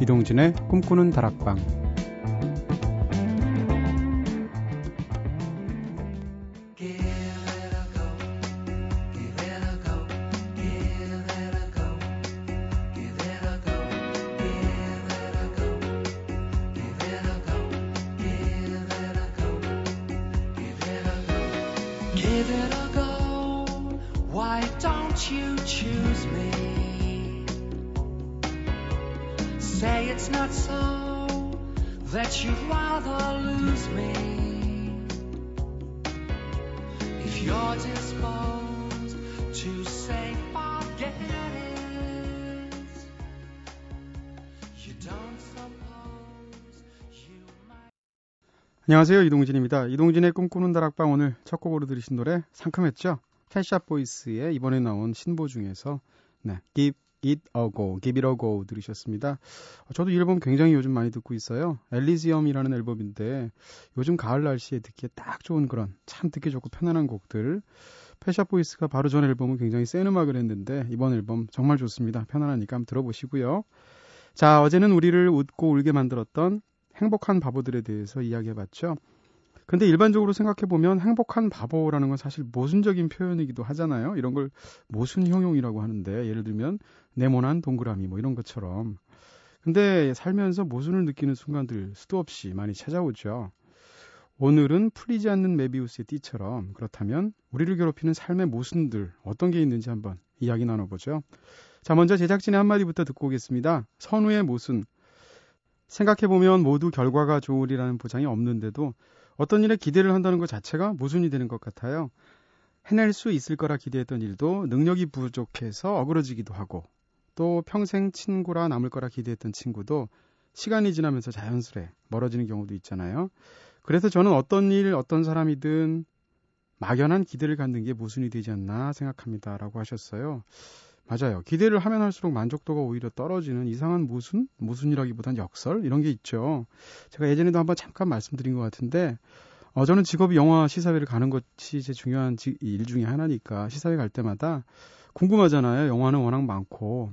이동진의 꿈꾸는 다락방 안녕하세요. 이동진입니다. 이동진의 꿈꾸는 다락방 오늘 첫 곡으로 들으신 노래 상큼했죠? Pet Shop Boys의 이번에 나온 신보 중에서 네, Give It A Go, Give It A Go 들으셨습니다. 저도 이 앨범 굉장히 요즘 많이 듣고 있어요. Elysium이라는 앨범인데 요즘 가을 날씨에 듣기에 딱 좋은 그런 참 듣기 좋고 편안한 곡들 Pet Shop Boys가 바로 전 앨범은 굉장히 센 음악을 했는데 이번 앨범 정말 좋습니다. 편안하니까 한번 들어보시고요. 자, 어제는 우리를 웃고 울게 만들었던 행복한 바보들에 대해서 이야기해 봤죠. 근데 일반적으로 생각해 보면 행복한 바보라는 건 사실 모순적인 표현이기도 하잖아요. 이런 걸 모순 형용이라고 하는데 예를 들면 네모난 동그라미 뭐 이런 것처럼. 근데 살면서 모순을 느끼는 순간들 수도 없이 많이 찾아오죠. 오늘은 풀리지 않는 메비우스의 띠처럼 그렇다면 우리를 괴롭히는 삶의 모순들 어떤 게 있는지 한번 이야기 나눠보죠. 자, 먼저 제작진의 한마디부터 듣고 오겠습니다. 선우의 모순. 생각해보면 모두 결과가 좋으리라는 보장이 없는데도 어떤 일에 기대를 한다는 것 자체가 모순이 되는 것 같아요. 해낼 수 있을 거라 기대했던 일도 능력이 부족해서 어그러지기도 하고 또 평생 친구라 남을 거라 기대했던 친구도 시간이 지나면서 자연스레 멀어지는 경우도 있잖아요. 그래서 저는 어떤 일, 어떤 사람이든 막연한 기대를 갖는 게 모순이 되지 않나 생각합니다. 라고 하셨어요. 맞아요. 기대를 하면 할수록 만족도가 오히려 떨어지는 이상한 모순? 모순이라기보단 역설? 이런 게 있죠. 제가 예전에도 한번 잠깐 말씀드린 것 같은데, 어, 저는 직업이 영화 시사회를 가는 것이 제 중요한 일 중에 하나니까 시사회 갈 때마다 궁금하잖아요. 영화는 워낙 많고,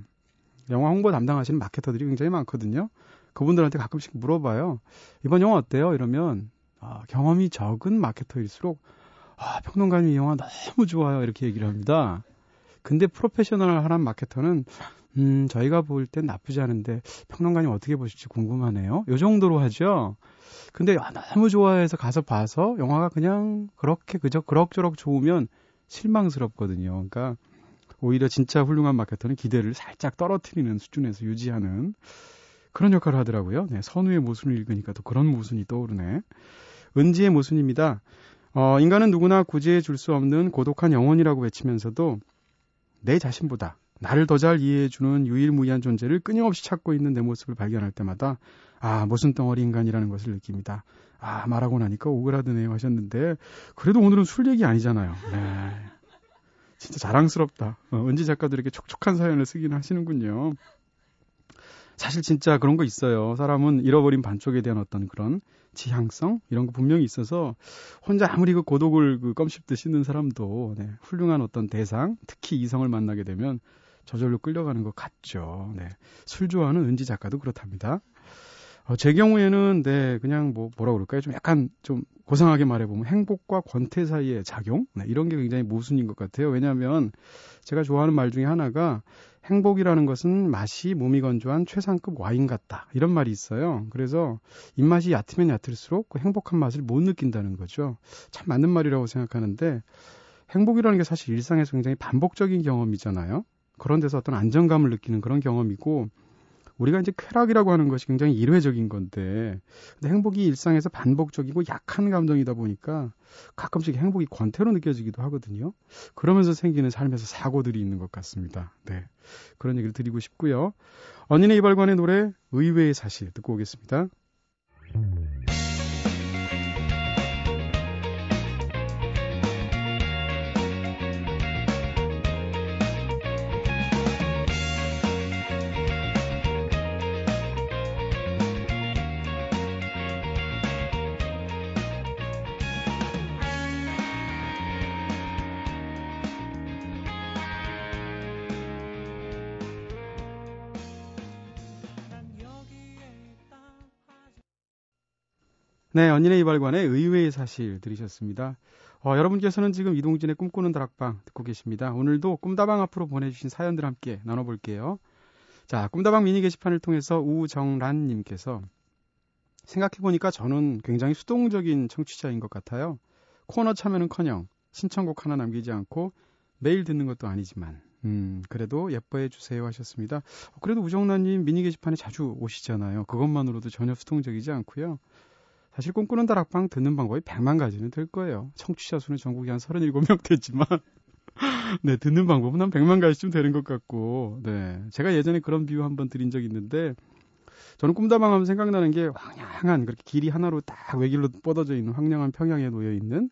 영화 홍보 담당하시는 마케터들이 굉장히 많거든요. 그분들한테 가끔씩 물어봐요. 이번 영화 어때요? 이러면, 아, 경험이 적은 마케터일수록, 아, 평론가님 이 영화 너무 좋아요. 이렇게 얘기를 합니다. 근데 프로페셔널한 마케터는 음, 저희가 볼 땐 나쁘지 않은데 평론가님 어떻게 보실지 궁금하네요. 요 정도로 하죠. 근데 아, 너무 좋아해서 가서 봐서 영화가 그냥 그렇게 그저 그럭저럭 좋으면 실망스럽거든요. 그러니까 오히려 진짜 훌륭한 마케터는 기대를 살짝 떨어뜨리는 수준에서 유지하는 그런 역할을 하더라고요. 네, 선우의 모순을 읽으니까 또 그런 모순이 떠오르네. 은지의 모순입니다. 어, 인간은 누구나 구제해 줄 수 없는 고독한 영혼이라고 외치면서도 내 자신보다 나를 더 잘 이해해주는 유일무이한 존재를 끊임없이 찾고 있는 내 모습을 발견할 때마다 아 무슨 덩어리 인간이라는 것을 느낍니다. 아 말하고 나니까 오그라드네요 하셨는데 그래도 오늘은 술 얘기 아니잖아요. 네. 진짜 자랑스럽다. 어, 은지 작가도 이렇게 촉촉한 사연을 쓰긴 하시는군요. 사실 진짜 그런 거 있어요. 사람은 잃어버린 반쪽에 대한 어떤 그런 지향성 이런 거 분명히 있어서 혼자 아무리 그 고독을 그 껌씹듯 씻는 사람도 네, 훌륭한 어떤 대상, 특히 이성을 만나게 되면 저절로 끌려가는 것 같죠. 네. 술 좋아하는 은지 작가도 그렇답니다. 어, 제 경우에는 네 그냥 뭐 뭐라 그럴까요? 좀 약간 좀 고상하게 말해보면 행복과 권태 사이의 작용 네, 이런 게 굉장히 모순인 것 같아요. 왜냐하면 제가 좋아하는 말 중에 하나가 행복이라는 것은 맛이 몸이 건조한 최상급 와인 같다 이런 말이 있어요. 그래서 입맛이 얕으면 얕을수록 그 행복한 맛을 못 느낀다는 거죠. 참 맞는 말이라고 생각하는데 행복이라는 게 사실 일상에서 굉장히 반복적인 경험이잖아요. 그런 데서 어떤 안정감을 느끼는 그런 경험이고 우리가 이제 쾌락이라고 하는 것이 굉장히 일회적인 건데 근데 행복이 일상에서 반복적이고 약한 감정이다 보니까 가끔씩 행복이 권태로 느껴지기도 하거든요. 그러면서 생기는 삶에서 사고들이 있는 것 같습니다. 네. 그런 얘기를 드리고 싶고요. 언니네 이발관의 노래 의외의 사실 듣고 오겠습니다. 네, 언니네 이발관의 의외의 사실 들으셨습니다. 어, 여러분께서는 지금 이동진의 꿈꾸는 다락방 듣고 계십니다. 오늘도 꿈다방 앞으로 보내주신 사연들 함께 나눠볼게요. 자, 꿈다방 미니 게시판을 통해서 우정란님께서 생각해보니까 저는 굉장히 수동적인 청취자인 것 같아요. 코너 참여는 커녕 신청곡 하나 남기지 않고 매일 듣는 것도 아니지만 음, 그래도 예뻐해 주세요 하셨습니다. 어, 그래도 우정란님 미니 게시판에 자주 오시잖아요. 그것만으로도 전혀 수동적이지 않고요. 사실 꿈꾸는 다락방 듣는 방법이 100만 가지는 될 거예요. 청취자 수는 전국에 한 37명 되지만 네, 듣는 방법은 한 100만 가지쯤 되는 것 같고 네. 제가 예전에 그런 비유 한번 드린 적이 있는데 저는 꿈다방 하면 생각나는 게 황량한 그렇게 길이 하나로 딱 외길로 뻗어져 있는 황량한 평양에 놓여 있는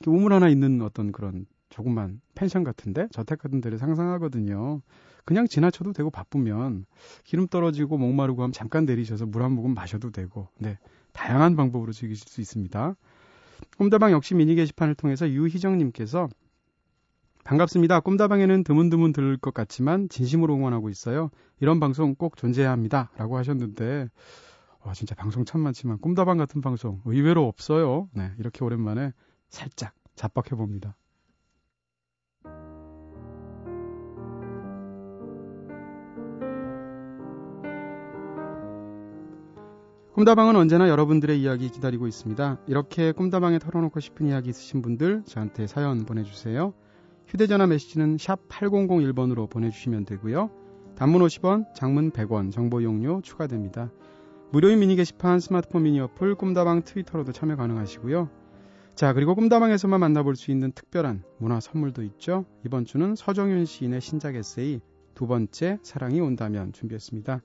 이렇게 우물 하나 있는 어떤 그런 조금만 펜션 같은데 저택 같은 데를 상상하거든요. 그냥 지나쳐도 되고 바쁘면 기름 떨어지고 목마르고 하면 잠깐 내리셔서 물 한 모금 마셔도 되고 네. 다양한 방법으로 즐기실 수 있습니다. 꿈다방 역시 미니 게시판을 통해서 유희정님께서 반갑습니다. 꿈다방에는 드문드문 들을 것 같지만 진심으로 응원하고 있어요. 이런 방송 꼭 존재해야 합니다. 라고 하셨는데, 와, 진짜 방송 참 많지만 꿈다방 같은 방송 의외로 없어요. 네, 이렇게 오랜만에 살짝 잡박해봅니다. 꿈다방은 언제나 여러분들의 이야기 기다리고 있습니다. 이렇게 꿈다방에 털어놓고 싶은 이야기 있으신 분들 저한테 사연 보내주세요. 휴대전화 메시지는 샵 8001번으로 보내주시면 되고요. 단문 50원, 장문 100원, 정보 용료 추가됩니다. 무료인 미니 게시판, 스마트폰 미니 어플, 꿈다방 트위터로도 참여 가능하시고요. 자, 그리고 꿈다방에서만 만나볼 수 있는 특별한 문화 선물도 있죠. 이번 주는 서정윤 시인의 신작 에세이 두 번째 사랑이 온다면 준비했습니다.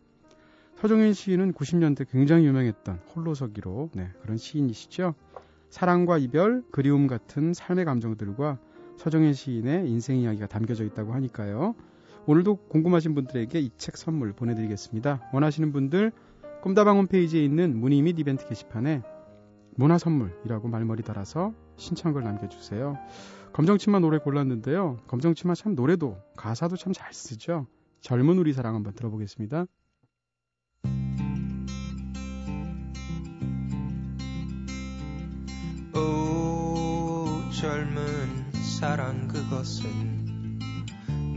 서정윤 시인은 90년대 굉장히 유명했던 홀로서기로 네, 그런 시인이시죠. 사랑과 이별, 그리움 같은 삶의 감정들과 서정현 시인의 인생 이야기가 담겨져 있다고 하니까요. 오늘도 궁금하신 분들에게 이 책 선물 보내드리겠습니다. 원하시는 분들 꿈다방 홈페이지에 있는 문의 및 이벤트 게시판에 문화 선물이라고 말머리 달아서 신청글 남겨주세요. 검정치마 노래 골랐는데요. 검정치마 참 노래도 가사도 참 잘 쓰죠. 젊은 우리 사랑 한번 들어보겠습니다. 사랑 그것은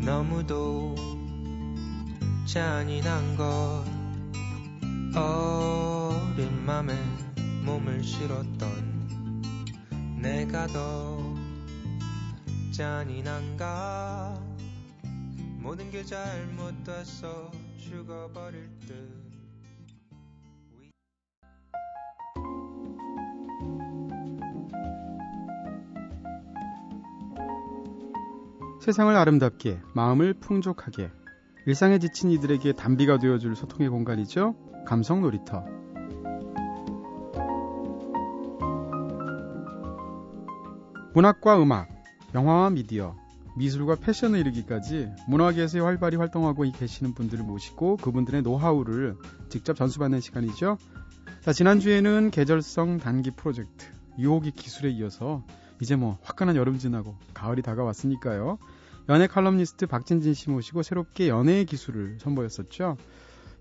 너무도 잔인한 것. 어린 맘에 몸을 실었던 내가 더 잔인한가? 모든 게 잘못돼서 죽어버릴 듯 세상을 아름답게, 마음을 풍족하게, 일상에 지친 이들에게 단비가 되어줄 소통의 공간이죠. 감성 놀이터. 문학과 음악, 영화와 미디어, 미술과 패션을 이르기까지 문화계에서 활발히 활동하고 계시는 분들을 모시고 그분들의 노하우를 직접 전수받는 시간이죠. 자, 지난주에는 계절성 단기 프로젝트, 유혹이 기술에 이어서 이제 뭐 화끈한 여름 지나고 가을이 다가왔으니까요. 연애 칼럼니스트 박진진 씨 모시고 새롭게 연애의 기술을 선보였었죠.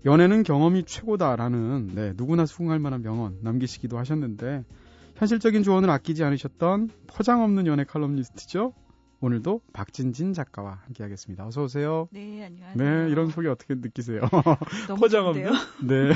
연애는 경험이 최고다라는 네, 누구나 수긍할 만한 명언 남기시기도 하셨는데 현실적인 조언을 아끼지 않으셨던 포장 없는 연애 칼럼니스트죠. 오늘도 박진진 작가와 함께하겠습니다. 어서 오세요. 네, 안녕하세요. 네, 이런 소개 어떻게 느끼세요? 포장 없는? 네.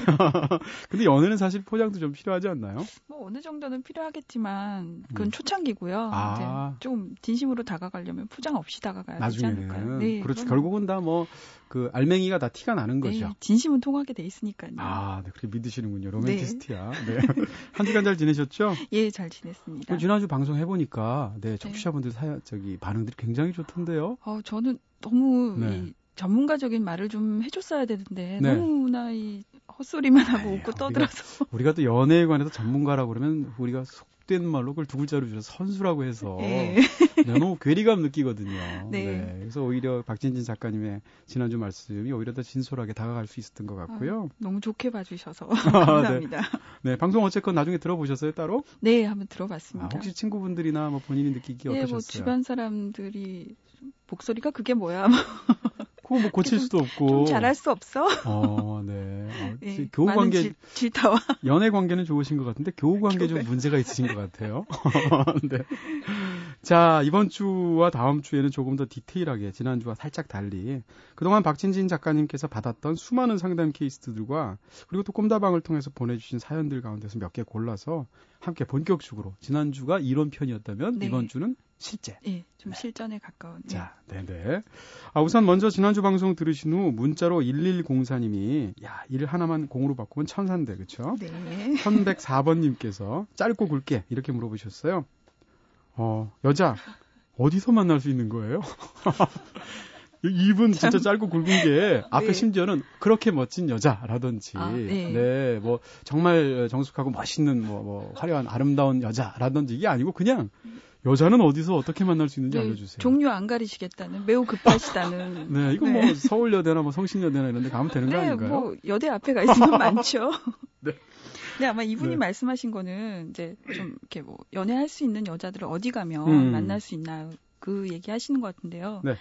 근데 연애는 사실 포장도 좀 필요하지 않나요? 뭐 어느 정도는 필요하겠지만 그건 음. 초창기고요. 아. 좀 진심으로 다가가려면 포장 없이 다가가야 나중에는. 되지 않을까요? 네, 그렇죠. 결국은 다 뭐그 알맹이가 다 티가 나는 네, 거죠. 네, 진심은 통하게 돼 있으니까요. 아, 네, 그렇게 믿으시는군요. 로맨티스트야. 네. 네. 한 주간 잘 지내셨죠? 예, 잘 지냈습니다. 지난주 방송 해보니까 네, 청취자분들 사 저기 반응들이 굉장히 좋던데요. 어, 저는 너무 네. 이 전문가적인 말을 좀 해줬어야 되는데 네. 너무나 이 헛소리만 하고 웃고 떠들어서 우리가, 우리가 또 연애에 관해서 전문가라고 그러면 우리가 속 된 말로 그걸 두 글자로 줄여서 선수라고 해서 네. 너무 괴리감 느끼거든요. 네. 네. 그래서 오히려 박진진 작가님의 지난주 말씀이 오히려 더 진솔하게 다가갈 수 있었던 것 같고요. 아, 너무 좋게 봐주셔서 감사합니다. 네. 네. 방송 어쨌건 나중에 들어보셨어요 따로? 네, 한번 들어봤습니다. 아, 혹시 친구분들이나 뭐 본인이 느끼기 네, 어떠셨어요? 뭐 주변 사람들이 목소리가 그게 뭐야? 뭐 그거 뭐 고칠 수도 없고. 좀 잘할 수 없어? 어, 네. 어, 예, 교우 관계 질, 타와 연애 관계는 좋으신 것 같은데 교우 관계 좀 문제가 있으신 것 같아요. 네. 자, 이번 주와 다음 주에는 조금 더 디테일하게 지난주와 살짝 달리 그동안 박진진 작가님께서 받았던 수많은 상담 케이스들과 그리고 또 꼼다방을 통해서 보내주신 사연들 가운데서 몇 개 골라서 함께 본격적으로 지난주가 이론 편이었다면 네. 이번 주는 실제. 예, 좀 네. 실전에 가까운. 예. 자, 네네. 아, 우선 먼저 지난주 방송 들으신 후 문자로 1104님이 야, 일 하나만 공으로 바꾸면 천산데, 그쵸? 네. 1104번님께서 짧고 굵게 이렇게 물어보셨어요. 어, 여자, 어디서 만날 수 있는 거예요? 입은 진짜 짧고 굵은 게 앞에 네. 심지어는 그렇게 멋진 여자라든지 아, 네. 네. 뭐 정말 정숙하고 멋있는 뭐, 뭐 화려한 아름다운 여자라든지 이게 아니고 그냥 여자는 어디서 어떻게 만날 수 있는지 네, 알려주세요. 종류 안 가리시겠다는 매우 급하시다는. 네, 이건 뭐 네. 서울여대나 뭐 성신여대나 이런 데 가면 되는 거 네, 아닌가요? 뭐 여대 앞에 가 있으면 많죠. 네. 네, 아마 이분이 네. 말씀하신 거는 이제 좀 이렇게 뭐 연애할 수 있는 여자들을 어디 가면 음. 만날 수 있나요? 그 얘기 하시는 것 같은데요. 네.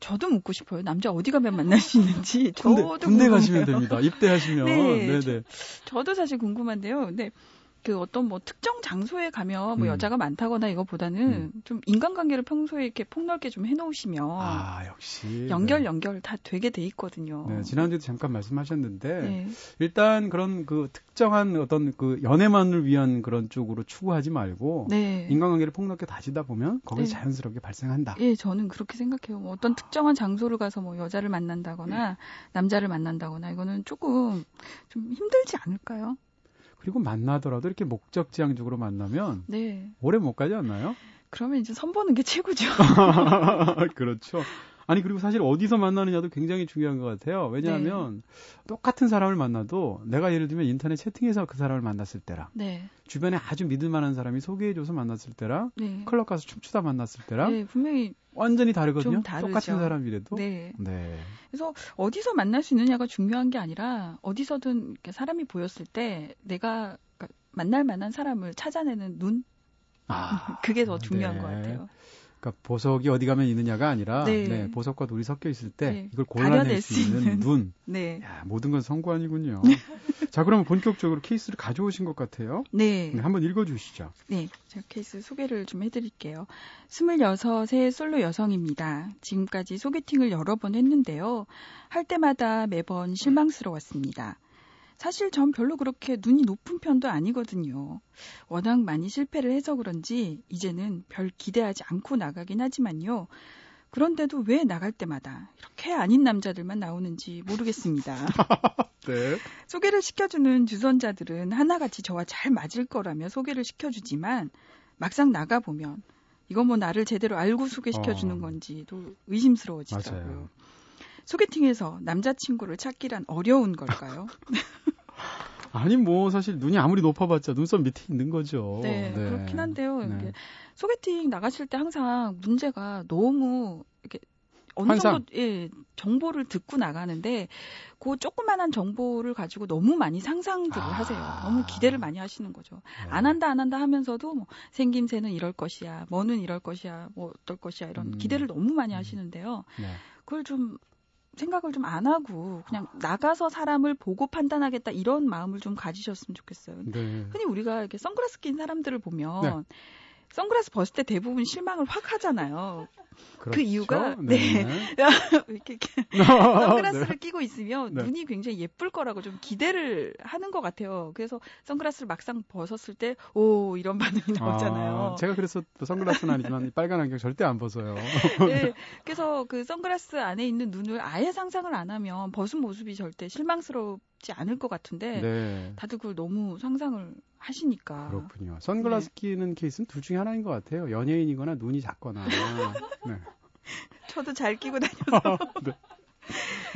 저도 묻고 싶어요. 남자 어디 가면 만날 수 있는지. 군대, 저도 군대 가시면 됩니다. 입대하시면. 네, 네, 네. 저, 도 사실 궁금한데요. 근데 그 어떤 뭐 특정 장소에 가면 뭐 음. 여자가 많다거나 이거보다는 음. 좀 인간관계를 평소에 이렇게 폭넓게 좀 해놓으시면 아 역시 연결 네. 연결 다 되게 돼 있거든요. 네, 지난주에도 잠깐 말씀하셨는데 네. 일단 그런 그 특정한 어떤 그 연애만을 위한 그런 쪽으로 추구하지 말고 네. 인간관계를 폭넓게 다지다 보면 거기서 네. 자연스럽게 발생한다. 예, 저는 그렇게 생각해요. 뭐 어떤 특정한 장소를 가서 뭐 여자를 만난다거나 남자를 만난다거나 이거는 조금 좀 힘들지 않을까요? 그리고 만나더라도 이렇게 목적지향적으로 만나면 네. 오래 못 가지 않나요? 그러면 이제 선보는 게 최고죠. 그렇죠. 아니 그리고 사실 어디서 만나느냐도 굉장히 중요한 것 같아요. 왜냐하면 네. 똑같은 사람을 만나도 내가 예를 들면 인터넷 채팅에서 그 사람을 만났을 때랑 네. 주변에 아주 믿을 만한 사람이 소개해줘서 만났을 때랑 네. 클럽 가서 춤추다 만났을 때랑 네, 분명히 완전히 다르거든요. 똑같은 사람이라도. 네. 네. 그래서 어디서 만날 수 있느냐가 중요한 게 아니라 어디서든 사람이 보였을 때 내가 그러니까 만날 만한 사람을 찾아내는 눈. 아, 그게 더 중요한 네. 것 같아요. 그러니까 보석이 어디 가면 있느냐가 아니라 네. 네, 보석과 돌이 섞여 있을 때 네. 이걸 골라낼 수 있는 눈. 네. 야, 모든 건 성관이군요. 자, 그러면 본격적으로 케이스를 가져오신 것 같아요. 네. 네 한번 읽어주시죠. 네, 제가 케이스 소개를 좀 해드릴게요. 26의 솔로 여성입니다. 지금까지 소개팅을 여러 번 했는데요. 할 때마다 매번 실망스러웠습니다. 사실 전 별로 그렇게 눈이 높은 편도 아니거든요. 워낙 많이 실패를 해서 그런지 이제는 별 기대하지 않고 나가긴 하지만요. 그런데도 왜 나갈 때마다 이렇게 아닌 남자들만 나오는지 모르겠습니다. 네. 소개를 시켜주는 주선자들은 하나같이 저와 잘 맞을 거라며 소개를 시켜주지만 막상 나가보면 이건 뭐 나를 제대로 알고 소개시켜주는 어. 건지도 의심스러워지더라고요. 맞아요. 소개팅에서 남자친구를 찾기란 어려운 걸까요? 아니 뭐 사실 눈이 아무리 높아봤자 눈썹 밑에 있는 거죠. 네, 네. 그렇긴 한데요. 네. 소개팅 나가실 때 항상 문제가 너무 이렇게 어느 환상. 정도 예, 정보를 듣고 나가는데 그 조그만한 정보를 가지고 너무 많이 상상들을 아. 하세요. 너무 기대를 많이 하시는 거죠. 네. 안 한다 안 한다 하면서도 뭐 생김새는 이럴 것이야, 뭐는 이럴 것이야, 뭐 어떨 것이야 이런 음. 기대를 너무 많이 음. 하시는데요. 네. 그걸 좀 생각을 좀 안 하고 그냥 나가서 사람을 보고 판단하겠다 이런 마음을 좀 가지셨으면 좋겠어요. 네. 흔히 우리가 이렇게 선글라스 낀 사람들을 보면 네. 선글라스 벗을 때 대부분 실망을 확 하잖아요. 그 그렇죠? 그 이유가 네, 네. 이렇게, 이렇게 선글라스를 네. 끼고 있으면 네. 눈이 굉장히 예쁠 거라고 좀 기대를 하는 것 같아요. 그래서 선글라스를 막상 벗었을 때 오 이런 반응이 아, 나오잖아요. 아, 제가 그래서 또 선글라스는 아니지만 빨간 안경 절대 안 벗어요. 네, 그래서 그 선글라스 안에 있는 눈을 아예 상상을 안 하면 벗은 모습이 절대 실망스럽지 않을 것 같은데 네. 다들 그걸 너무 상상을 하시니까. 그렇군요. 선글라스 네. 끼는 케이스는 둘 중에 하나인 것 같아요. 연예인이거나 눈이 작거나. 네. 저도 잘 끼고 다녀서. 네.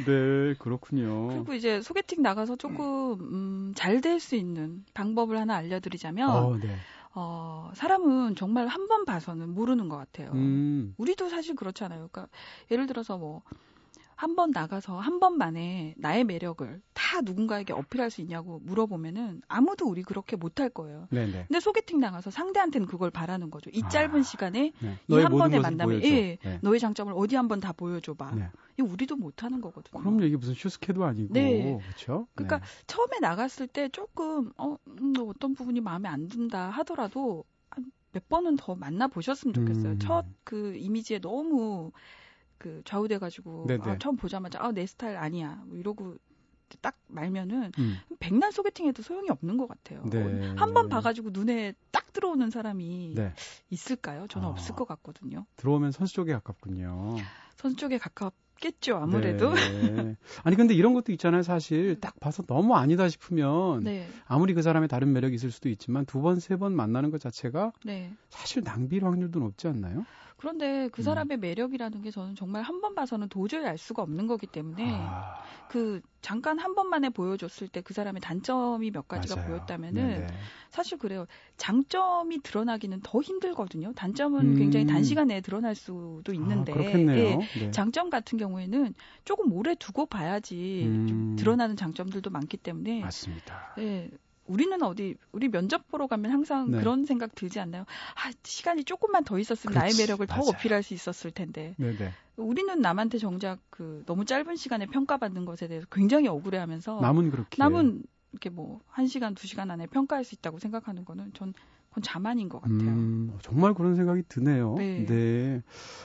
네, 그렇군요. 그리고 이제 소개팅 나가서 조금 음, 잘 될 수 있는 방법을 하나 알려드리자면, 어, 네. 어, 사람은 정말 한 번 봐서는 모르는 것 같아요. 음. 우리도 사실 그렇잖아요. 그러니까 예를 들어서 뭐 한 번 나가서 한 번만에 나의 매력을 다 누군가에게 어필할 수 있냐고 물어보면은 아무도 우리 그렇게 못할 거예요. 네네. 근데 소개팅 나가서 상대한테는 그걸 바라는 거죠. 이 아, 짧은 아, 시간에 네. 이한 번의 만남에 예, 네. 너의 장점을 어디 한 번 다 보여줘봐. 네. 이 우리도 못하는 거거든요. 그럼 이게 무슨 슈스케도 아니고 네. 그렇죠. 그러니까 네. 처음에 나갔을 때 조금 어 음, 어떤 부분이 마음에 안 든다 하더라도 몇 번은 더 만나 보셨으면 좋겠어요. 음. 첫그 이미지에 너무 그 좌우돼가지고 아, 처음 보자마자 아 내 스타일 아니야 뭐 이러고 딱 말면은 음. 백날 소개팅해도 소용이 없는 것 같아요. 네. 한번 봐가지고 눈에 딱 들어오는 사람이 네. 있을까요? 저는 아, 없을 것 같거든요. 들어오면 선수 쪽에 가깝군요. 선수 쪽에 가깝 겠죠 아무래도. 네. 아니 근데 이런 것도 있잖아요. 사실 딱 봐서 너무 아니다 싶으면 네. 아무리 그 사람의 다른 매력이 있을 수도 있지만 두 번 세번 만나는 것 자체가 네. 사실 낭비일 확률도 높지 않나요? 그런데 그 음. 사람의 음. 매력이라는 게 저는 정말 한 번 봐서는 도저히 알 수가 없는 거기 때문에 아. 그 잠깐 한 번만에 보여줬을 때 그 사람의 단점이 몇 가지가 맞아요. 보였다면은 네네. 사실 그래요. 장점이 드러나기는 더 힘들거든요. 단점은 음. 굉장히 단시간 내에 드러날 수도 아, 있는데 아, 예, 네. 장점 같은 경우에는 조금 오래 두고 봐야지 음. 좀 드러나는 장점들도 많기 때문에 맞습니다. 예, 우리는 어디 우리 면접 보러 가면 항상 네. 그런 생각 들지 않나요? 아, 시간이 조금만 더 있었으면 그렇지, 나의 매력을 맞아요. 더 어필할 수 있었을 텐데. 네네. 우리는 남한테 정작 그 너무 짧은 시간에 평가받는 것에 대해서 굉장히 억울해하면서 남은 그렇게 남은 이렇게 뭐 1시간, 2시간 안에 평가할 수 있다고 생각하는 거는 전 그건 자만인 것 같아요. 음, 정말 그런 생각이 드네요. 네. 네.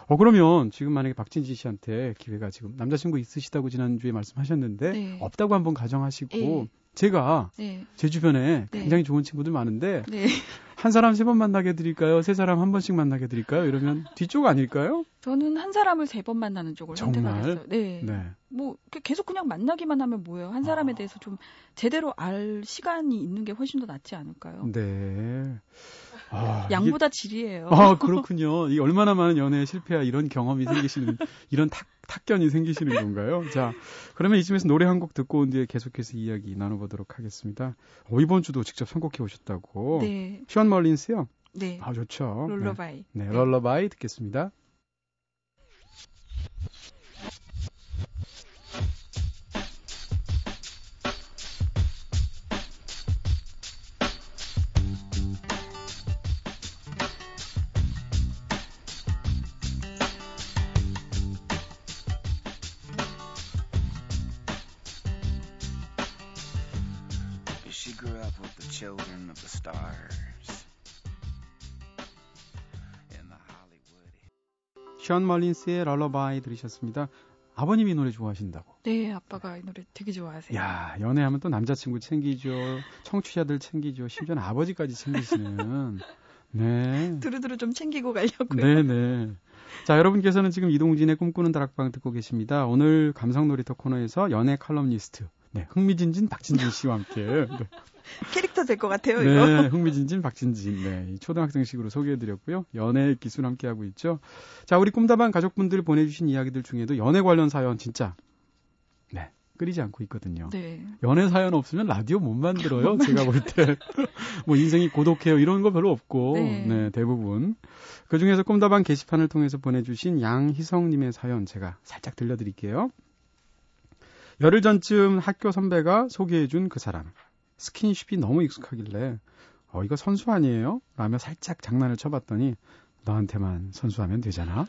어, 그러면 지금 만약에 박진지 씨한테 기회가 지금 남자친구 있으시다고 지난주에 말씀하셨는데 네. 없다고 한번 가정하시고 네. 제가 네. 제 주변에 네. 굉장히 좋은 친구들 많은데 네. 한 사람 세 번 만나게 드릴까요? 세 사람 한 번씩 만나게 드릴까요? 이러면 뒤쪽 아닐까요? 저는 한 사람을 세 번 만나는 쪽을 정말? 선택하겠어요. 네. 네. 뭐 계속 그냥 만나기만 하면 뭐예요? 한 사람에 아. 대해서 좀 제대로 알 시간이 있는 게 훨씬 더 낫지 않을까요? 네. 아, 양보다 질이에요. 아 그렇군요. 이 얼마나 많은 연애에 실패해야 이런 경험이 생기시는 이런 탁 탁견이 생기시는 건가요? 자, 그러면 이쯤에서 노래 한 곡 듣고 온 뒤에 계속해서 이야기 나눠보도록 하겠습니다. 어, 이번 주도 직접 선곡해 오셨다고. 네. Shawn Mullins요? 네. 아, 좋죠. Lullaby. 네, 네. Lullaby 듣겠습니다. 션 멀린스의 럴러바이 들으셨습니다. 아버님이 노래 좋아하신다고. 네, 아빠가 이 노래 되게 좋아하세요. 야, 연애하면 또 남자친구 챙기죠. 청취자들 챙기죠. 심지어 는 아버지까지 챙기시는. 네. 두루두루 좀 챙기고 가려고요. 네, 네. 자, 여러분께서는 지금 이동진의 꿈꾸는 다락방 듣고 계십니다. 오늘 감성 놀이터 코너에서 연애 칼럼니스트 네, 흥미진진 박진진 씨와 함께 네. 캐릭터 될 것 같아요. 네, 이거. 흥미진진 박진진. 네, 초등학생식으로 소개해드렸고요. 연애 기술 함께 하고 있죠. 자, 우리 꿈다방 가족분들 보내주신 이야기들 중에도 연애 관련 사연 진짜 네 끊이지 않고 있거든요. 네. 연애 사연 없으면 라디오 못 만들어요. 제가 볼 때. 뭐 인생이 고독해요. 이런 거 별로 없고. 네. 네 대부분. 그 중에서 꿈다방 게시판을 통해서 보내주신 양희성님의 사연 제가 살짝 들려드릴게요. 열흘 전쯤 학교 선배가 소개해준 그 사람. 스킨십이 너무 익숙하길래, 어, 이거 선수 아니에요? 라며 살짝 장난을 쳐봤더니, 너한테만 선수하면 되잖아?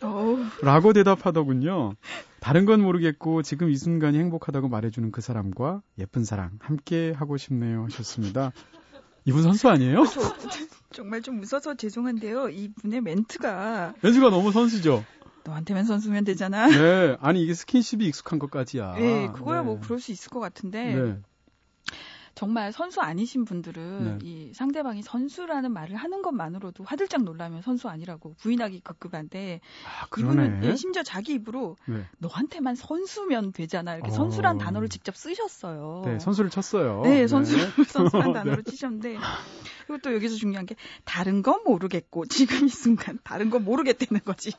라고 대답하더군요. 다른 건 모르겠고, 지금 이 순간이 행복하다고 말해주는 그 사람과 예쁜 사랑, 함께 하고 싶네요. 하셨습니다. 이분 선수 아니에요? 저, 정말 좀 웃어서 죄송한데요. 이분의 멘트가. 멘트가 너무 선수죠? 너한테만 선수면 되잖아. 네. 아니, 이게 스킨십이 익숙한 것까지야. 네, 그거야 뭐 네. 뭐 그럴 수 있을 것 같은데. 네. 정말 선수 아니신 분들은 네. 이 상대방이 선수라는 말을 하는 것만으로도 화들짝 놀라면 선수 아니라고 부인하기 급급한데 아, 이분은 예, 심지어 자기 입으로 네. 너한테만 선수면 되잖아 이렇게 어... 선수란 단어를 직접 쓰셨어요. 네, 선수를 쳤어요. 네, 선수 네. 선수란 단어를 치셨는데 그리고 또 여기서 중요한 게 다른 건 모르겠고 지금 이 순간 다른 건 모르겠다는 거지.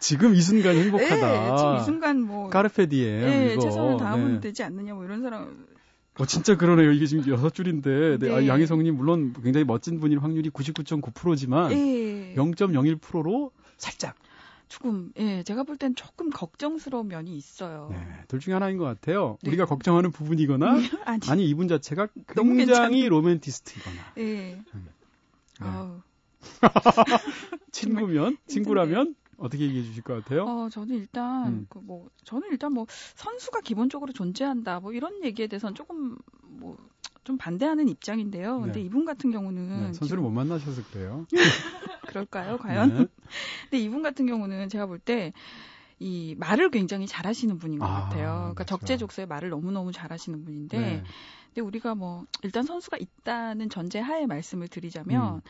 지금 이 순간 행복하다. 네, 지금 이 순간 뭐 까르페디에 네, 최선을 다하면 네. 되지 않느냐 뭐 이런 사람. 어 진짜 그러네요. 이게 지금 여섯 줄인데 네. 네. 아, 양희성님 물론 굉장히 멋진 분일 확률이 99.9%지만 네. 0.01%로 살짝 조금 예 제가 볼 땐 조금 걱정스러운 면이 있어요. 네, 둘 중에 하나인 것 같아요. 네. 우리가 걱정하는 부분이거나 아니, 아니 이분 자체가 굉장히 로맨티스트이거나. 예. 음. 네. 친구면 친구라면 어떻게 얘기해 주실 것 같아요? 어, 저는 일단 음. 그뭐 저는 일단 뭐 선수가 기본적으로 존재한다 뭐 이런 얘기에 대해서는 조금 뭐 좀 반대하는 입장인데요. 네. 근데 이분 같은 경우는 네, 선수를. 못 만나셔서 그래요. 그럴까요, 과연? 네. 근데 이분 같은 경우는 제가 볼 때 이 말을 굉장히 잘하시는 분인 것 아, 같아요. 그러니까 그렇죠. 적재적소에 말을 너무너무 잘하시는 분인데 네. 근데 우리가 뭐 일단 선수가 있다는 전제 하에 말씀을 드리자면 음.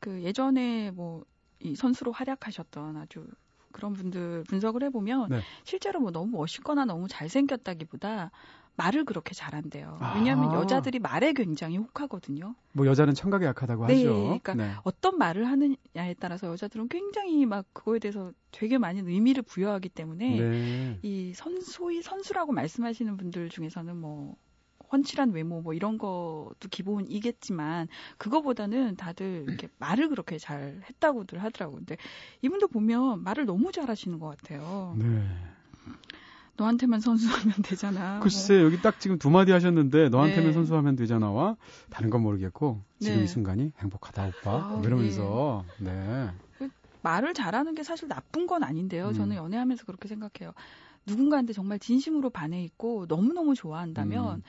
그 예전에 뭐 이 선수로 활약하셨던 아주 그런 분들 분석을 해보면 네. 실제로 뭐 너무 멋있거나 너무 잘생겼다기보다 말을 그렇게 잘한대요. 왜냐하면 아. 여자들이 말에 굉장히 혹하거든요. 뭐 여자는 청각이 약하다고 네, 하죠. 그러니까 네. 어떤 말을 하느냐에 따라서 여자들은 굉장히 막 그거에 대해서 되게 많은 의미를 부여하기 때문에 네. 이 선, 소위 선수라고 말씀하시는 분들 중에서는 뭐 훤칠한 외모 뭐 이런 것도 기본이겠지만 그거보다는 다들 이렇게 말을 그렇게 잘 했다고들 하더라고요. 근데 이분도 보면 말을 너무 잘하시는 것 같아요. 네. 너한테만 선수하면 되잖아. 글쎄 뭐. 여기 딱 지금 두 마디 하셨는데 너한테만 네. 선수하면 되잖아와 다른 건 모르겠고 지금 네. 이 순간이 행복하다 오빠 아, 이러면서 네. 네. 그 말을 잘하는 게 사실 나쁜 건 아닌데요. 음. 저는 연애하면서 그렇게 생각해요. 누군가한테 정말 진심으로 반해 있고 너무너무 좋아한다면 음.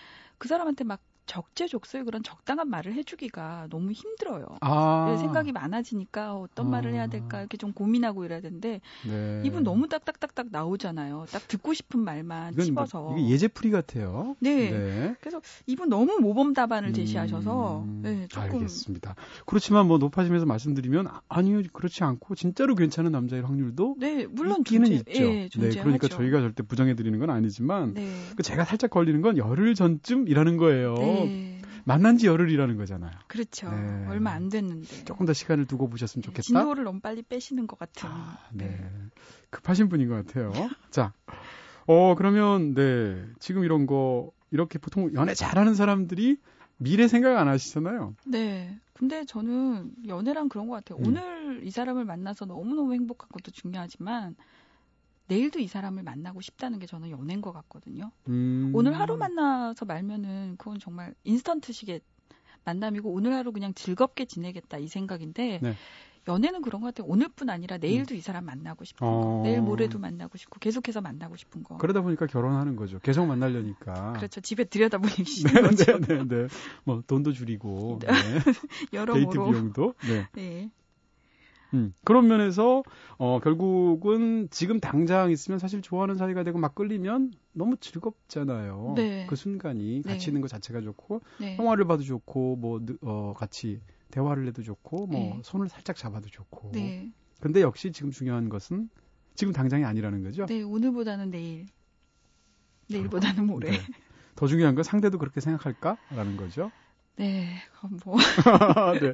그 사람한테 막 적재적소에 그런 적당한 말을 해주기가 너무 힘들어요. 아. 생각이 많아지니까 어떤 아. 말을 해야 될까 이렇게 좀 고민하고 이래야 되는데 네. 이분 너무 딱딱딱딱 나오잖아요. 딱 듣고 싶은 말만 뭐 찝어서. 뭐, 이게 예제풀이 같아요. 네. 네. 그래서 이분 너무 모범 답안을 음. 제시하셔서 네, 조금 알겠습니다. 그렇지만 뭐 높아지면서 말씀드리면 아니요 그렇지 않고 진짜로 괜찮은 남자일 확률도 네 물론 있기는 존재, 있죠. 예, 네, 그러니까 저희가 절대 부정해 드리는 건 아니지만 네. 그 제가 살짝 걸리는 건 열흘 전쯤이라는 거예요. 네. 네. 만난 지 열흘이라는 거잖아요. 그렇죠. 네. 얼마 안 됐는데. 조금 더 시간을 두고 보셨으면 좋겠다. 진도를 너무 빨리 빼시는 것 같은. 아, 네. 네. 급하신 분인 것 같아요. 자, 어, 그러면, 네. 지금 이런 거, 이렇게 보통 연애 잘하는 사람들이 미래 생각 안 하시잖아요. 네. 근데 저는 연애랑 그런 것 같아요. 음. 오늘 이 사람을 만나서 너무너무 행복한 것도 중요하지만 내일도 이 사람을 만나고 싶다는 게 저는 연애인 것 같거든요. 음. 오늘 하루 만나서 말면은 그건 정말 인스턴트식의 만남이고 오늘 하루 그냥 즐겁게 지내겠다 이 생각인데 네. 연애는 그런 것 같아요. 오늘뿐 아니라 내일도 음. 이 사람 만나고 싶은 어. 거, 내일 모레도 만나고 싶고 계속해서 만나고 싶은 거. 그러다 보니까 결혼하는 거죠. 계속 만나려니까. 그렇죠. 집에 들여다보기 싫은 네, 거죠. 네, 네, 네. 뭐 돈도 줄이고 네. 여러모로 데이트 비용도. 네. 네. 음, 그런 면에서 어, 결국은 지금 당장 있으면 사실 좋아하는 사이가 되고 막 끌리면 너무 즐겁잖아요. 네. 그 순간이 같이 네. 있는 것 자체가 좋고 네. 영화를 봐도 좋고 뭐 어, 같이 대화를 해도 좋고 뭐 네. 손을 살짝 잡아도 좋고. 네. 근데 역시 지금 중요한 것은 지금 당장이 아니라는 거죠. 네, 오늘보다는 내일. 내일보다는 모레. 네. 더 중요한 건 상대도 그렇게 생각할까라는 거죠. 네, 뭐. 네.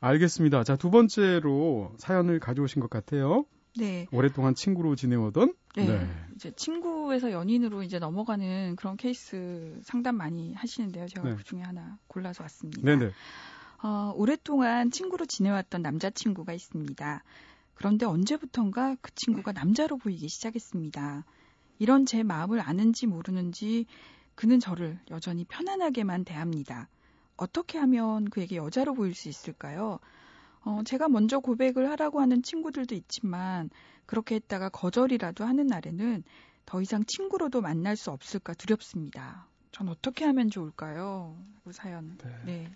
알겠습니다. 자, 두 번째로 사연을 가져오신 것 같아요. 네. 오랫동안 친구로 지내오던. 네. 네. 이제 친구에서 연인으로 이제 넘어가는 그런 케이스 상담 많이 하시는데요. 제가 네. 그 중에 하나 골라서 왔습니다. 네네. 어, 오랫동안 친구로 지내왔던 남자친구가 있습니다. 그런데 언제부턴가 그 친구가 남자로 보이기 시작했습니다. 이런 제 마음을 아는지 모르는지 그는 저를 여전히 편안하게만 대합니다. 어떻게 하면 그에게 여자로 보일 수 있을까요? 어, 제가 먼저 고백을 하라고 하는 친구들도 있지만 그렇게 했다가 거절이라도 하는 날에는 더 이상 친구로도 만날 수 없을까 두렵습니다. 전 어떻게 하면 좋을까요? 그 사연. 네. 네.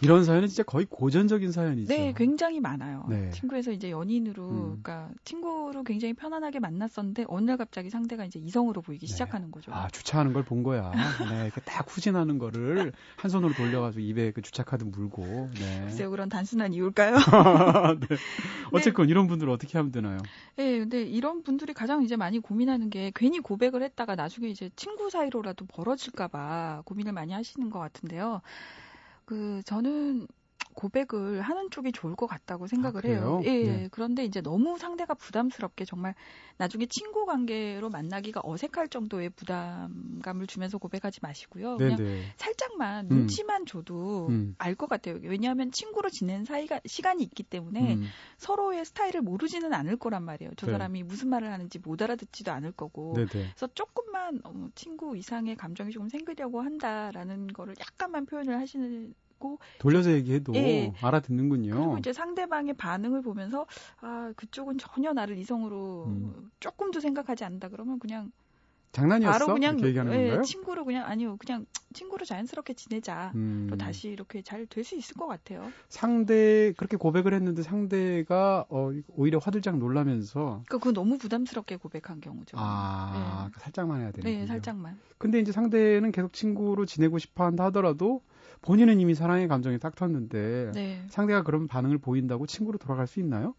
이런 사연은 진짜 거의 고전적인 사연이죠. 네, 굉장히 많아요. 네. 친구에서 이제 연인으로, 음. 그러니까 친구로 굉장히 편안하게 만났었는데 어느 날 갑자기 상대가 이제 이성으로 보이기 네. 시작하는 거죠. 아, 주차하는 걸 본 거야. 네, 이렇게 딱 후진하는 거를 한 손으로 돌려가지고 입에 그 주차 카드 물고. 네. 글쎄요, 그런 단순한 이유일까요? 네. 어쨌건 네. 이런 분들은 어떻게 하면 되나요? 네, 근데 이런 분들이 가장 이제 많이 고민하는 게 괜히 고백을 했다가 나중에 이제 친구 사이로라도 벌어질까봐 고민을 많이 하시는 것 같은데요. 그 저는 고백을 하는 쪽이 좋을 것 같다고 생각을 아, 해요. 예, 네. 그런데 이제 너무 상대가 부담스럽게 정말 나중에 친구 관계로 만나기가 어색할 정도의 부담감을 주면서 고백하지 마시고요. 네, 그냥 네. 살짝만 음. 눈치만 줘도 음. 알것 같아요. 왜냐하면 친구로 지낸 사이가 시간이 있기 때문에 음. 서로의 스타일을 모르지는 않을 거란 말이에요. 저 네. 사람이 무슨 말을 하는지 못 알아듣지도 않을 거고. 네, 네. 그래서 조금만 어, 친구 이상의 감정이 조금 생기려고 한다라는 거를 약간만 표현을 하시는 돌려서 얘기해도 예. 알아듣는군요. 그리고 이제 상대방의 반응을 보면서 아 그쪽은 전혀 나를 이성으로 음. 조금도 생각하지 않는다 그러면 그냥 장난이었어? 바로 그냥 예? 친구로 그냥 아니요 그냥 친구로 자연스럽게 지내자. 음. 또 다시 이렇게 잘 될 수 있을 것 같아요. 상대 그렇게 고백을 했는데 상대가 어, 오히려 화들짝 놀라면서 그러니까 너무 부담스럽게 고백한 경우죠. 아 살짝만 해야 되는 네, 살짝만. 근데 이제 상대는 계속 친구로 지내고 싶어 한다 하더라도 본인은 이미 사랑의 감정이 딱 텄는데 네. 상대가 그런 반응을 보인다고 친구로 돌아갈 수 있나요?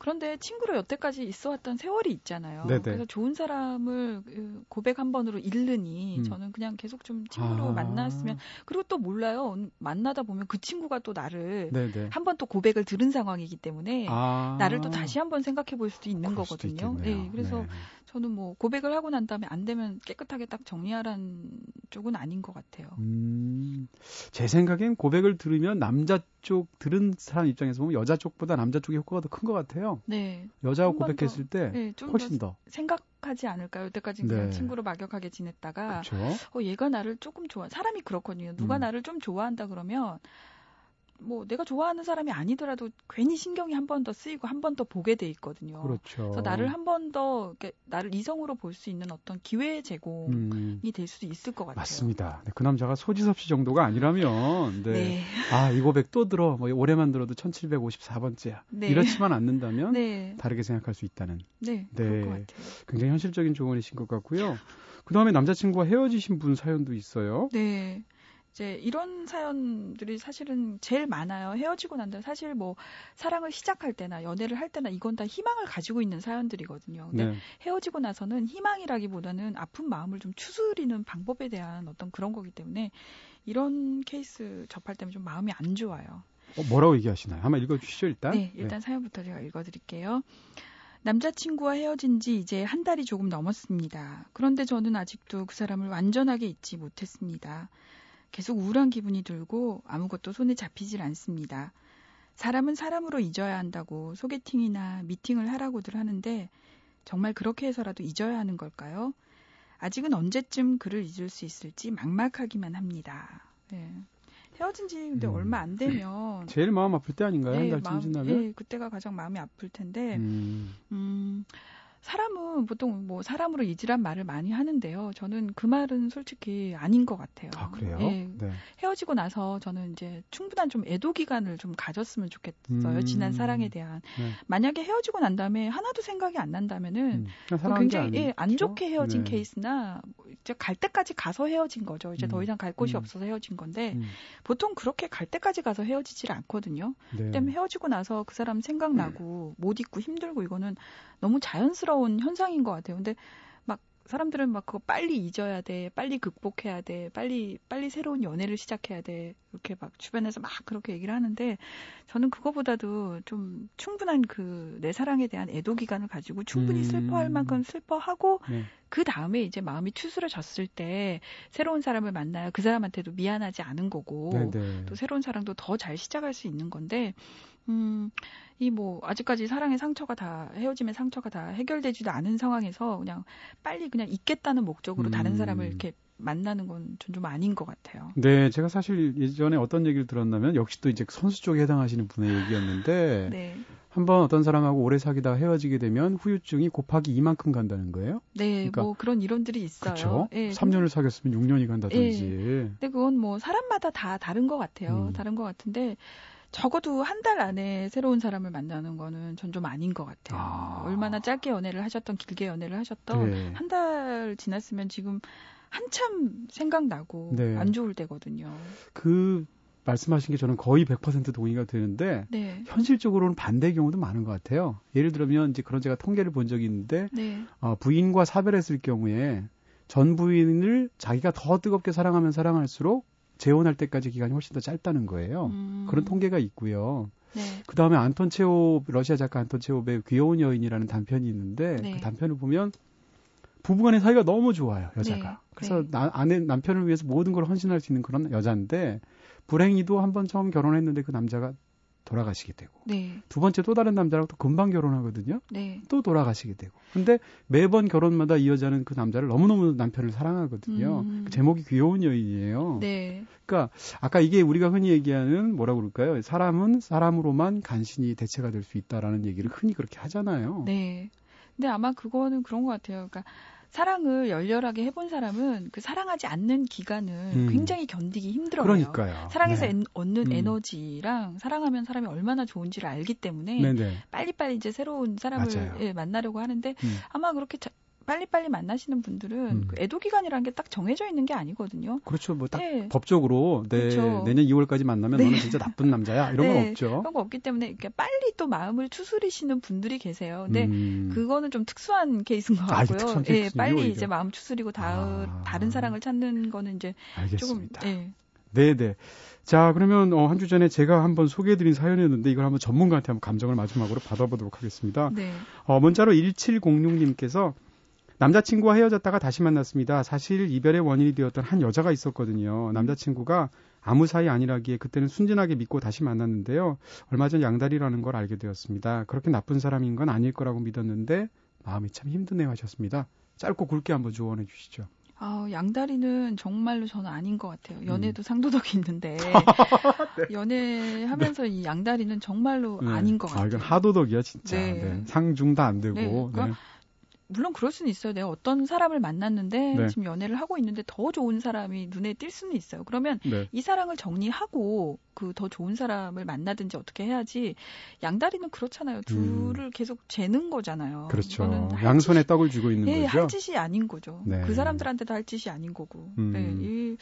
그런데 친구로 여태까지 있어 왔던 세월이 있잖아요. 네네. 그래서 좋은 사람을 그 고백 한 번으로 잃느니 음. 저는 그냥 계속 좀 친구로 아. 만났으면 그리고 또 몰라요. 만나다 보면 그 친구가 또 나를. 한 번 또 고백을 들은 상황이기 때문에 아. 나를 또 다시 한 번 생각해 볼 수도 있는 수도 거거든요. 있겠네요. 예, 그래서 네. 저는 뭐 고백을 하고 난 다음에 안 되면 깨끗하게 딱 정리하라는 쪽은 아닌 것 같아요. 음, 제 생각엔 고백을 들으면 남자 쪽 들은 사람 입장에서 보면 여자 쪽보다 남자 쪽의 효과가 더 큰 것 같아요. 네, 여자가 고백했을 때 네, 좀 훨씬 더 더. 생각하지 않을까요? 여태까지 그냥 네. 친구로 막역하게 지냈다가 그렇죠. 어, 얘가 나를 조금 좋아, 사람이 그렇거든요. 누가 음. 나를 좀 좋아한다 그러면, 뭐, 내가 좋아하는 사람이 아니더라도 괜히 신경이 한 번 더 쓰이고 한 번 더 보게 돼 있거든요. 그렇죠. 그래서 나를 한 번 더, 이렇게 나를 이성으로 볼 수 있는 어떤 기회 제공이 음, 될 수도 있을 것 같아요. 맞습니다. 네, 그 남자가 소지섭 씨 정도가 아니라면, 네. 네. 아, 이 고백 또 들어. 뭐, 올해만 들어도 1754번째야. 네. 이렇지만 않는다면 네. 다르게 생각할 수 있다는 네. 네. 그럴 것 같아요. 굉장히 현실적인 조언이신 것 같고요. 그 다음에 남자친구와 헤어지신 분 사연도 있어요. 네. 이제 이런 사연들이 사실은 제일 많아요. 헤어지고 난 다음에 사실 뭐 사랑을 시작할 때나 연애를 할 때나 이건 다 희망을 가지고 있는 사연들이거든요. 근데 네. 헤어지고 나서는 희망이라기보다는 아픈 마음을 좀 추스리는 방법에 대한 어떤 그런 거기 때문에 이런 케이스 접할 때면 좀 마음이 안 좋아요. 어, 뭐라고 얘기하시나요? 한번 읽어주시죠, 일단. 네, 일단 사연부터 제가 읽어드릴게요. 남자친구와 헤어진 지 이제 한 달이 조금 넘었습니다. 그런데 저는 아직도 그 사람을 완전하게 잊지 못했습니다. 계속 우울한 기분이 들고 아무것도 손에 잡히질 않습니다. 사람은 사람으로 잊어야 한다고 소개팅이나 미팅을 하라고들 하는데 정말 그렇게 해서라도 잊어야 하는 걸까요? 아직은 언제쯤 그를 잊을 수 있을지 막막하기만 합니다. 네. 헤어진 지 근데 음. 얼마 안 되면 제일 마음 아플 때 아닌가요? 한 네, 달쯤 마음- 지나면? 예, 그때가 가장 마음이 아플 텐데, 음, 음, 사람은 보통 뭐 사람으로 잊으란 말을 많이 하는데요. 저는 그 말은 솔직히 아닌 것 같아요. 아, 그래요? 예, 네. 헤어지고 나서 저는 이제 충분한 좀 애도 기간을 좀 가졌으면 좋겠어요. 음. 지난 사랑에 대한. 네. 만약에 헤어지고 난 다음에 하나도 생각이 안 난다면은 음, 게 굉장히 예, 안? 좋게 헤어진 네. 케이스나 이제 갈 때까지 가서 헤어진 거죠. 이제 더 음. 이상 갈 곳이 음. 없어서 헤어진 건데 음, 보통 그렇게 갈 때까지 가서 헤어지질 않거든요. 네. 때문에 헤어지고 나서 그 사람 생각나고 못 잊고 힘들고 이거는 너무 자연스러운 현상인 것 같아요. 근데 막 사람들은 막 그거 빨리 잊어야 돼, 빨리 극복해야 돼, 빨리 빨리 새로운 연애를 시작해야 돼 이렇게 막 주변에서 막 그렇게 얘기를 하는데 저는 그거보다도 좀 충분한 그 내 사랑에 대한 애도 기간을 가지고 충분히 음. 슬퍼할 만큼 슬퍼하고 네. 그 다음에 이제 마음이 추스러졌을 때 새로운 사람을 만나야 그 사람한테도 미안하지 않은 거고 네, 네. 또 새로운 사랑도 더 잘 시작할 수 있는 건데, 음, 이 뭐, 아직까지 사랑의 상처가 다, 헤어짐의 상처가 다 해결되지도 않은 상황에서 그냥 빨리 그냥 잊겠다는 목적으로 다른 음. 사람을 이렇게 만나는 건전좀 아닌 것 같아요. 네, 제가 사실 예전에 어떤 얘기를 들었냐면 역시 또 이제 선수 쪽에 해당하시는 분의 얘기였는데 네. 한번 어떤 사람하고 오래 사귀다가 헤어지게 되면 후유증이 곱하기 이만큼 간다는 거예요. 네, 그러니까- 뭐 그런 이론들이 있어요. 그렇죠. 예, 3년을 사귀었으면 6년이 간다든지. 근데 그건 뭐 사람마다 다 다른 것 같아요. 음. 다른 것 같은데 적어도 한 달 안에 새로운 사람을 만나는 거는 전 좀 아닌 것 같아요. 아. 얼마나 짧게 연애를 하셨던 길게 연애를 하셨던 네. 한달 지났으면 지금 한참 생각나고 네. 안 좋을 때거든요. 그 말씀하신 게 저는 거의 100% 동의가 되는데 네. 현실적으로는 반대의 경우도 많은 것 같아요. 예를 들면 이제 그런 제가 통계를 본 적이 있는데 네. 어, 부인과 사별했을 경우에 전 부인을 자기가 더 뜨겁게 사랑하면 사랑할수록 재혼할 때까지 기간이 훨씬 더 짧다는 거예요. 음. 그런 통계가 있고요. 네. 그 다음에 안톤 체홉 러시아 작가 안톤 체홉의 귀여운 여인이라는 단편이 있는데 네. 그 단편을 보면 부부간의 사이가 너무 좋아요 여자가. 네. 그래서 네. 나, 아내 남편을 위해서 모든 걸 헌신할 수 있는 그런 여자인데 불행히도 한 번 처음 결혼했는데 그 남자가 돌아가시게 되고 네. 두 번째 또 다른 남자랑 또 금방 결혼하거든요. 네. 또 돌아가시게 되고. 근데 매번 결혼마다 이 여자는 그 남자를 너무너무 남편을 사랑하거든요. 음. 그 제목이 귀여운 여인이에요. 네. 그러니까 아까 이게 우리가 흔히 얘기하는 뭐라고 그럴까요? 사람은 사람으로만 간신히 대체가 될 수 있다라는 얘기를 흔히 그렇게 하잖아요. 네. 근데 아마 그거는 그런 것 같아요. 그러니까 사랑을 열렬하게 해본 사람은 그 사랑하지 않는 기간을 음. 굉장히 견디기 힘들어요. 그러니까요. 사랑에서 네. 엔, 얻는 음. 에너지랑 사랑하면 사람이 얼마나 좋은지를 알기 때문에 네네. 빨리빨리 이제 새로운 사람을 예, 만나려고 하는데 음. 아마 그렇게 자, 빨리빨리 만나시는 분들은 음. 그 애도 기간이라는 게 딱 정해져 있는 게 아니거든요. 그렇죠. 뭐딱 네. 법적으로 네, 그렇죠. 내년 2월까지 만나면 네. 너는 진짜 나쁜 남자야 이런 네. 건 없죠. 그런 거 없기 때문에 이렇게 빨리 또 마음을 추스리시는 분들이 계세요. 근데 음. 그거는 좀 특수한 케이스인 것 아, 같고요. 아, 예, 빨리 오히려. 이제 마음 추스리고 다, 아. 다른 사랑을 찾는 거는 이제 알겠습니다. 조금 예. 네, 네. 자, 그러면 어, 한 주 전에 제가 한번 소개해드린 사연이었는데 이걸 한번 전문가한테 한번 감정을 마지막으로 받아보도록 하겠습니다. 네. 어, 문자로 1706님께서 남자친구와 헤어졌다가 다시 만났습니다. 사실 이별의 원인이 되었던 한 여자가 있었거든요. 남자친구가 아무 사이 아니라기에 그때는 순진하게 믿고 다시 만났는데요. 얼마 전 양다리라는 걸 알게 되었습니다. 그렇게 나쁜 사람인 건 아닐 거라고 믿었는데 마음이 참 힘드네요 하셨습니다. 짧고 굵게 한번 조언해 주시죠. 아, 양다리는 정말로 저는 아닌 것 같아요. 연애도 음. 상도덕이 있는데 네. 연애하면서 네. 이 양다리는 정말로 네. 아닌 것 같아요. 아, 이건 하도덕이야 진짜. 네. 네. 상중 다 안 되고. 네. 그러니까 물론 그럴 수는 있어요. 내가 어떤 사람을 만났는데 네. 지금 연애를 하고 있는데 더 좋은 사람이 눈에 띌 수는 있어요. 그러면 네. 이 사랑을 정리하고 그 더 좋은 사람을 만나든지 어떻게 해야지 양다리는 그렇잖아요. 둘을 음. 계속 재는 거잖아요. 그렇죠. 양손에 떡을 쥐고 있는 예, 거죠. 할 짓이 아닌 거죠. 네. 그 사람들한테도 할 짓이 아닌 거고. 음. 네, 이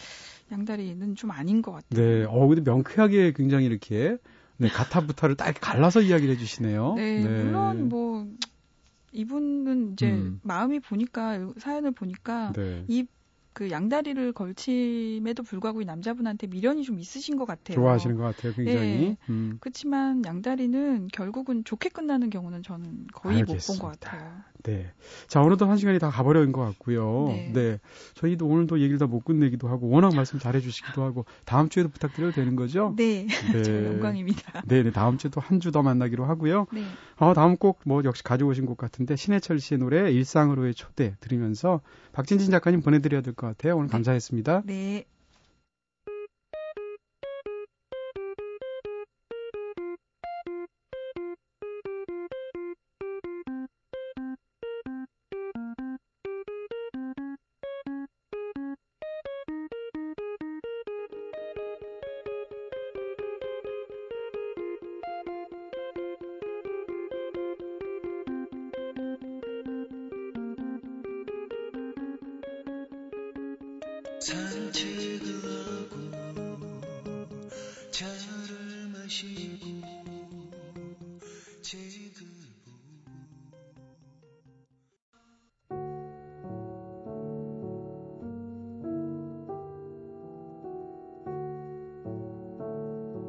양다리는 좀 아닌 것 같아요. 네, 어 근데 명쾌하게 굉장히 이렇게 네, 가타부타를 딱 갈라서 이야기를 해주시네요. 네, 네. 물론 뭐 이분은 이제 음. 마음이 보니까 사연을 보니까 네. 이 그 양다리를 걸침에도 불구하고 이 남자분한테 미련이 좀 있으신 것 같아요. 좋아하시는 것 같아요, 굉장히. 네. 음. 그렇지만 양다리는 결국은 좋게 끝나는 경우는 저는 거의 못 본 것 같아요. 네. 자, 어느덧 한 시간이 다 가버린 것 같고요. 네. 네. 저희도 오늘도 얘기를 다 못 끝내기도 하고, 워낙 말씀 잘해주시기도 하고, 다음 주에도 부탁드려도 되는 거죠? 네. 네. 저 영광입니다. 네, 네. 다음 주에 또한주 더 만나기로 하고요. 네. 어, 다음 곡, 뭐, 역시 가져오신 곡 같은데, 신해철 씨의 노래, 일상으로의 초대 들으면서, 박진진 작가님 보내드려야 될 것 같아요. 오늘 네. 감사했습니다. 네.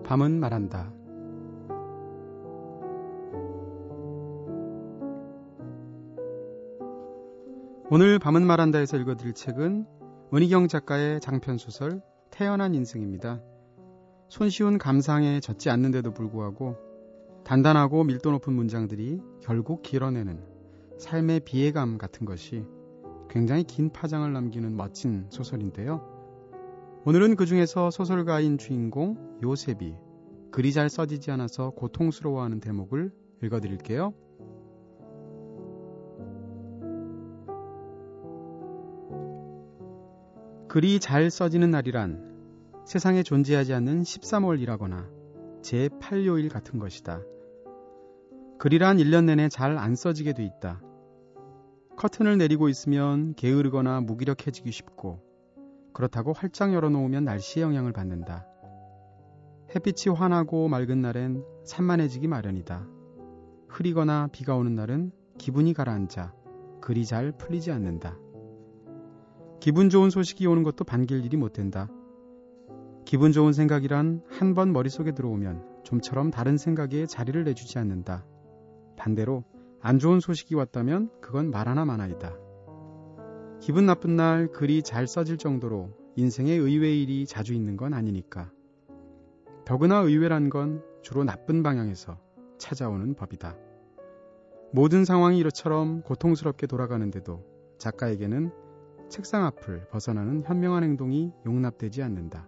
밤은 말한다. 오늘 밤은 말한다에서 읽어드릴 책은 은희경 작가의 장편 소설 태어난 인생입니다. 손쉬운 감상에 젖지 않는데도 불구하고 단단하고 밀도 높은 문장들이 결국 길어내는 삶의 비애감 같은 것이 굉장히 긴 파장을 남기는 멋진 소설인데요. 오늘은 그 중에서 소설가인 주인공 요셉이 글이 잘 써지지 않아서 고통스러워하는 대목을 읽어드릴게요. 글이 잘 써지는 날이란 세상에 존재하지 않는 13월이라거나 제8요일 같은 것이다. 글이란 1년 내내 잘 안 써지게 돼 있다. 커튼을 내리고 있으면 게으르거나 무기력해지기 쉽고 그렇다고 활짝 열어놓으면 날씨의 영향을 받는다. 햇빛이 환하고 맑은 날엔 산만해지기 마련이다. 흐리거나 비가 오는 날은 기분이 가라앉아 글이 잘 풀리지 않는다. 기분 좋은 소식이 오는 것도 반길 일이 못 된다. 기분 좋은 생각이란 한 번 머릿속에 들어오면 좀처럼 다른 생각에 자리를 내주지 않는다. 반대로 안 좋은 소식이 왔다면 그건 말 하나 마나이다. 기분 나쁜 날 글이 잘 써질 정도로 인생에 의외 일이 자주 있는 건 아니니까. 더구나 의외란 건 주로 나쁜 방향에서 찾아오는 법이다. 모든 상황이 이처럼 고통스럽게 돌아가는데도 작가에게는 책상 앞을 벗어나는 현명한 행동이 용납되지 않는다.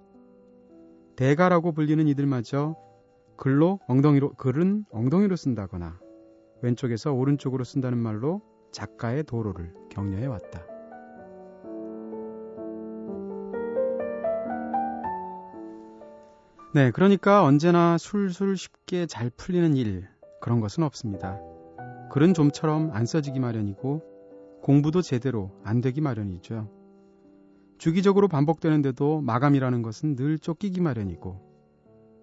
대가라고 불리는 이들마저 글로 엉덩이로 글은 엉덩이로 쓴다거나 왼쪽에서 오른쪽으로 쓴다는 말로 작가의 도로를 격려해 왔다. 네, 그러니까 언제나 술술 쉽게 잘 풀리는 일, 그런 것은 없습니다. 글은 좀처럼 안 써지기 마련이고, 공부도 제대로 안 되기 마련이죠. 주기적으로 반복되는데도 마감이라는 것은 늘 쫓기기 마련이고,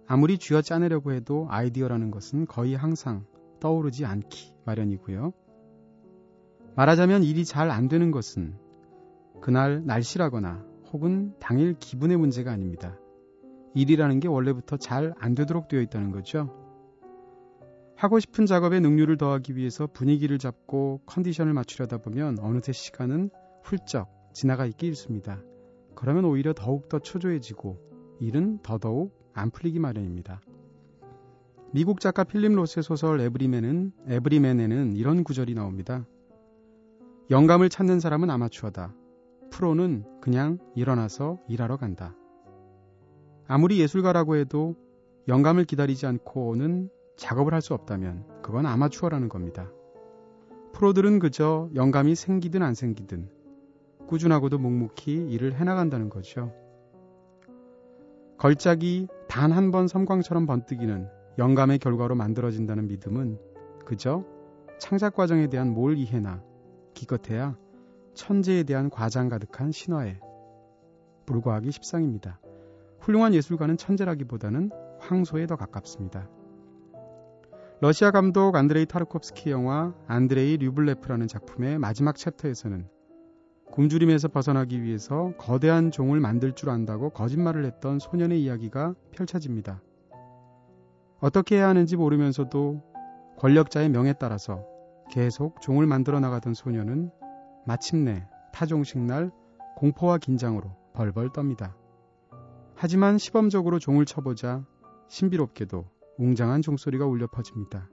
아무리 쥐어 짜내려고 해도 아이디어라는 것은 거의 항상 떠오르지 않기 마련이고요. 말하자면 일이 잘 안 되는 것은 그날 날씨라거나 혹은 당일 기분의 문제가 아닙니다. 일이라는 게 원래부터 잘 안 되도록 되어 있다는 거죠. 하고 싶은 작업에 능률을 더하기 위해서 분위기를 잡고 컨디션을 맞추려다 보면 어느새 시간은 훌쩍 지나가 있기 일습니다. 그러면 오히려 더욱더 초조해지고 일은 더더욱 안 풀리기 마련입니다. 미국 작가 필립 로스의 소설 에브리맨은 에브리맨에는 이런 구절이 나옵니다. 영감을 찾는 사람은 아마추어다. 프로는 그냥 일어나서 일하러 간다. 아무리 예술가라고 해도 영감을 기다리지 않고는 작업을 할 수 없다면 그건 아마추어라는 겁니다. 프로들은 그저 영감이 생기든 안 생기든 꾸준하고도 묵묵히 일을 해나간다는 거죠. 걸작이 단 한 번 섬광처럼 번뜩이는 영감의 결과로 만들어진다는 믿음은 그저 창작 과정에 대한 뭘 이해나 기껏해야 천재에 대한 과장 가득한 신화에 불과하기 십상입니다. 훌륭한 예술가는 천재라기보다는 황소에 더 가깝습니다. 러시아 감독 안드레이 타르콥스키 영화 안드레이 류블레프라는 작품의 마지막 챕터에서는 굶주림에서 벗어나기 위해서 거대한 종을 만들 줄 안다고 거짓말을 했던 소년의 이야기가 펼쳐집니다. 어떻게 해야 하는지 모르면서도 권력자의 명에 따라서 계속 종을 만들어 나가던 소년은 마침내 타종식 날 공포와 긴장으로 벌벌 떱니다. 하지만 시범적으로 종을 쳐보자 신비롭게도 웅장한 종소리가 울려 퍼집니다.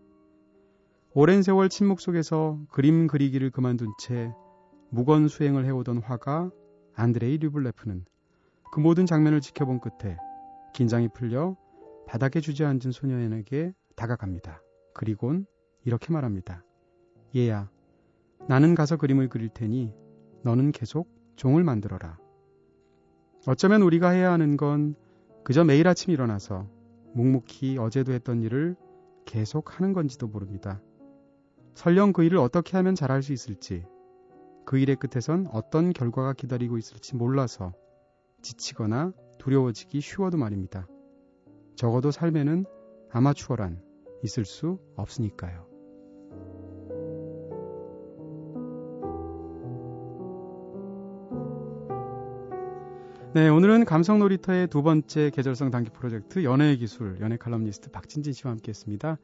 오랜 세월 침묵 속에서 그림 그리기를 그만둔 채 무건 수행을 해오던 화가 안드레이 류블레프는 그 모든 장면을 지켜본 끝에 긴장이 풀려 바닥에 주저앉은 소년에게 다가갑니다. 그리곤 이렇게 말합니다. 얘야, 나는 가서 그림을 그릴 테니 너는 계속 종을 만들어라. 어쩌면 우리가 해야 하는 건 그저 매일 아침 일어나서 묵묵히 어제도 했던 일을 계속 하는 건지도 모릅니다. 설령 그 일을 어떻게 하면 잘할 수 있을지, 그 일의 끝에선 어떤 결과가 기다리고 있을지 몰라서 지치거나 두려워지기 쉬워도 말입니다. 적어도 삶에는 아마추어란 있을 수 없으니까요. 네, 오늘은 감성 놀이터의 두 번째 계절성 단기 프로젝트 연애의 기술 연애 칼럼니스트 박진진 씨와 함께했습니다.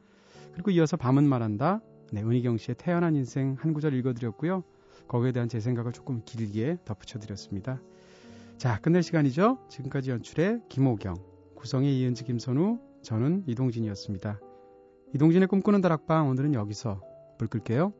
그리고 이어서 밤은 말한다. 네, 은희경 씨의 태어난 인생 한 구절 읽어드렸고요. 거기에 대한 제 생각을 조금 길게 덧붙여드렸습니다. 자, 끝낼 시간이죠. 지금까지 연출의 김호경, 구성의 이은지 김선우, 저는 이동진이었습니다. 이동진의 꿈꾸는 다락방 오늘은 여기서 불 끌게요.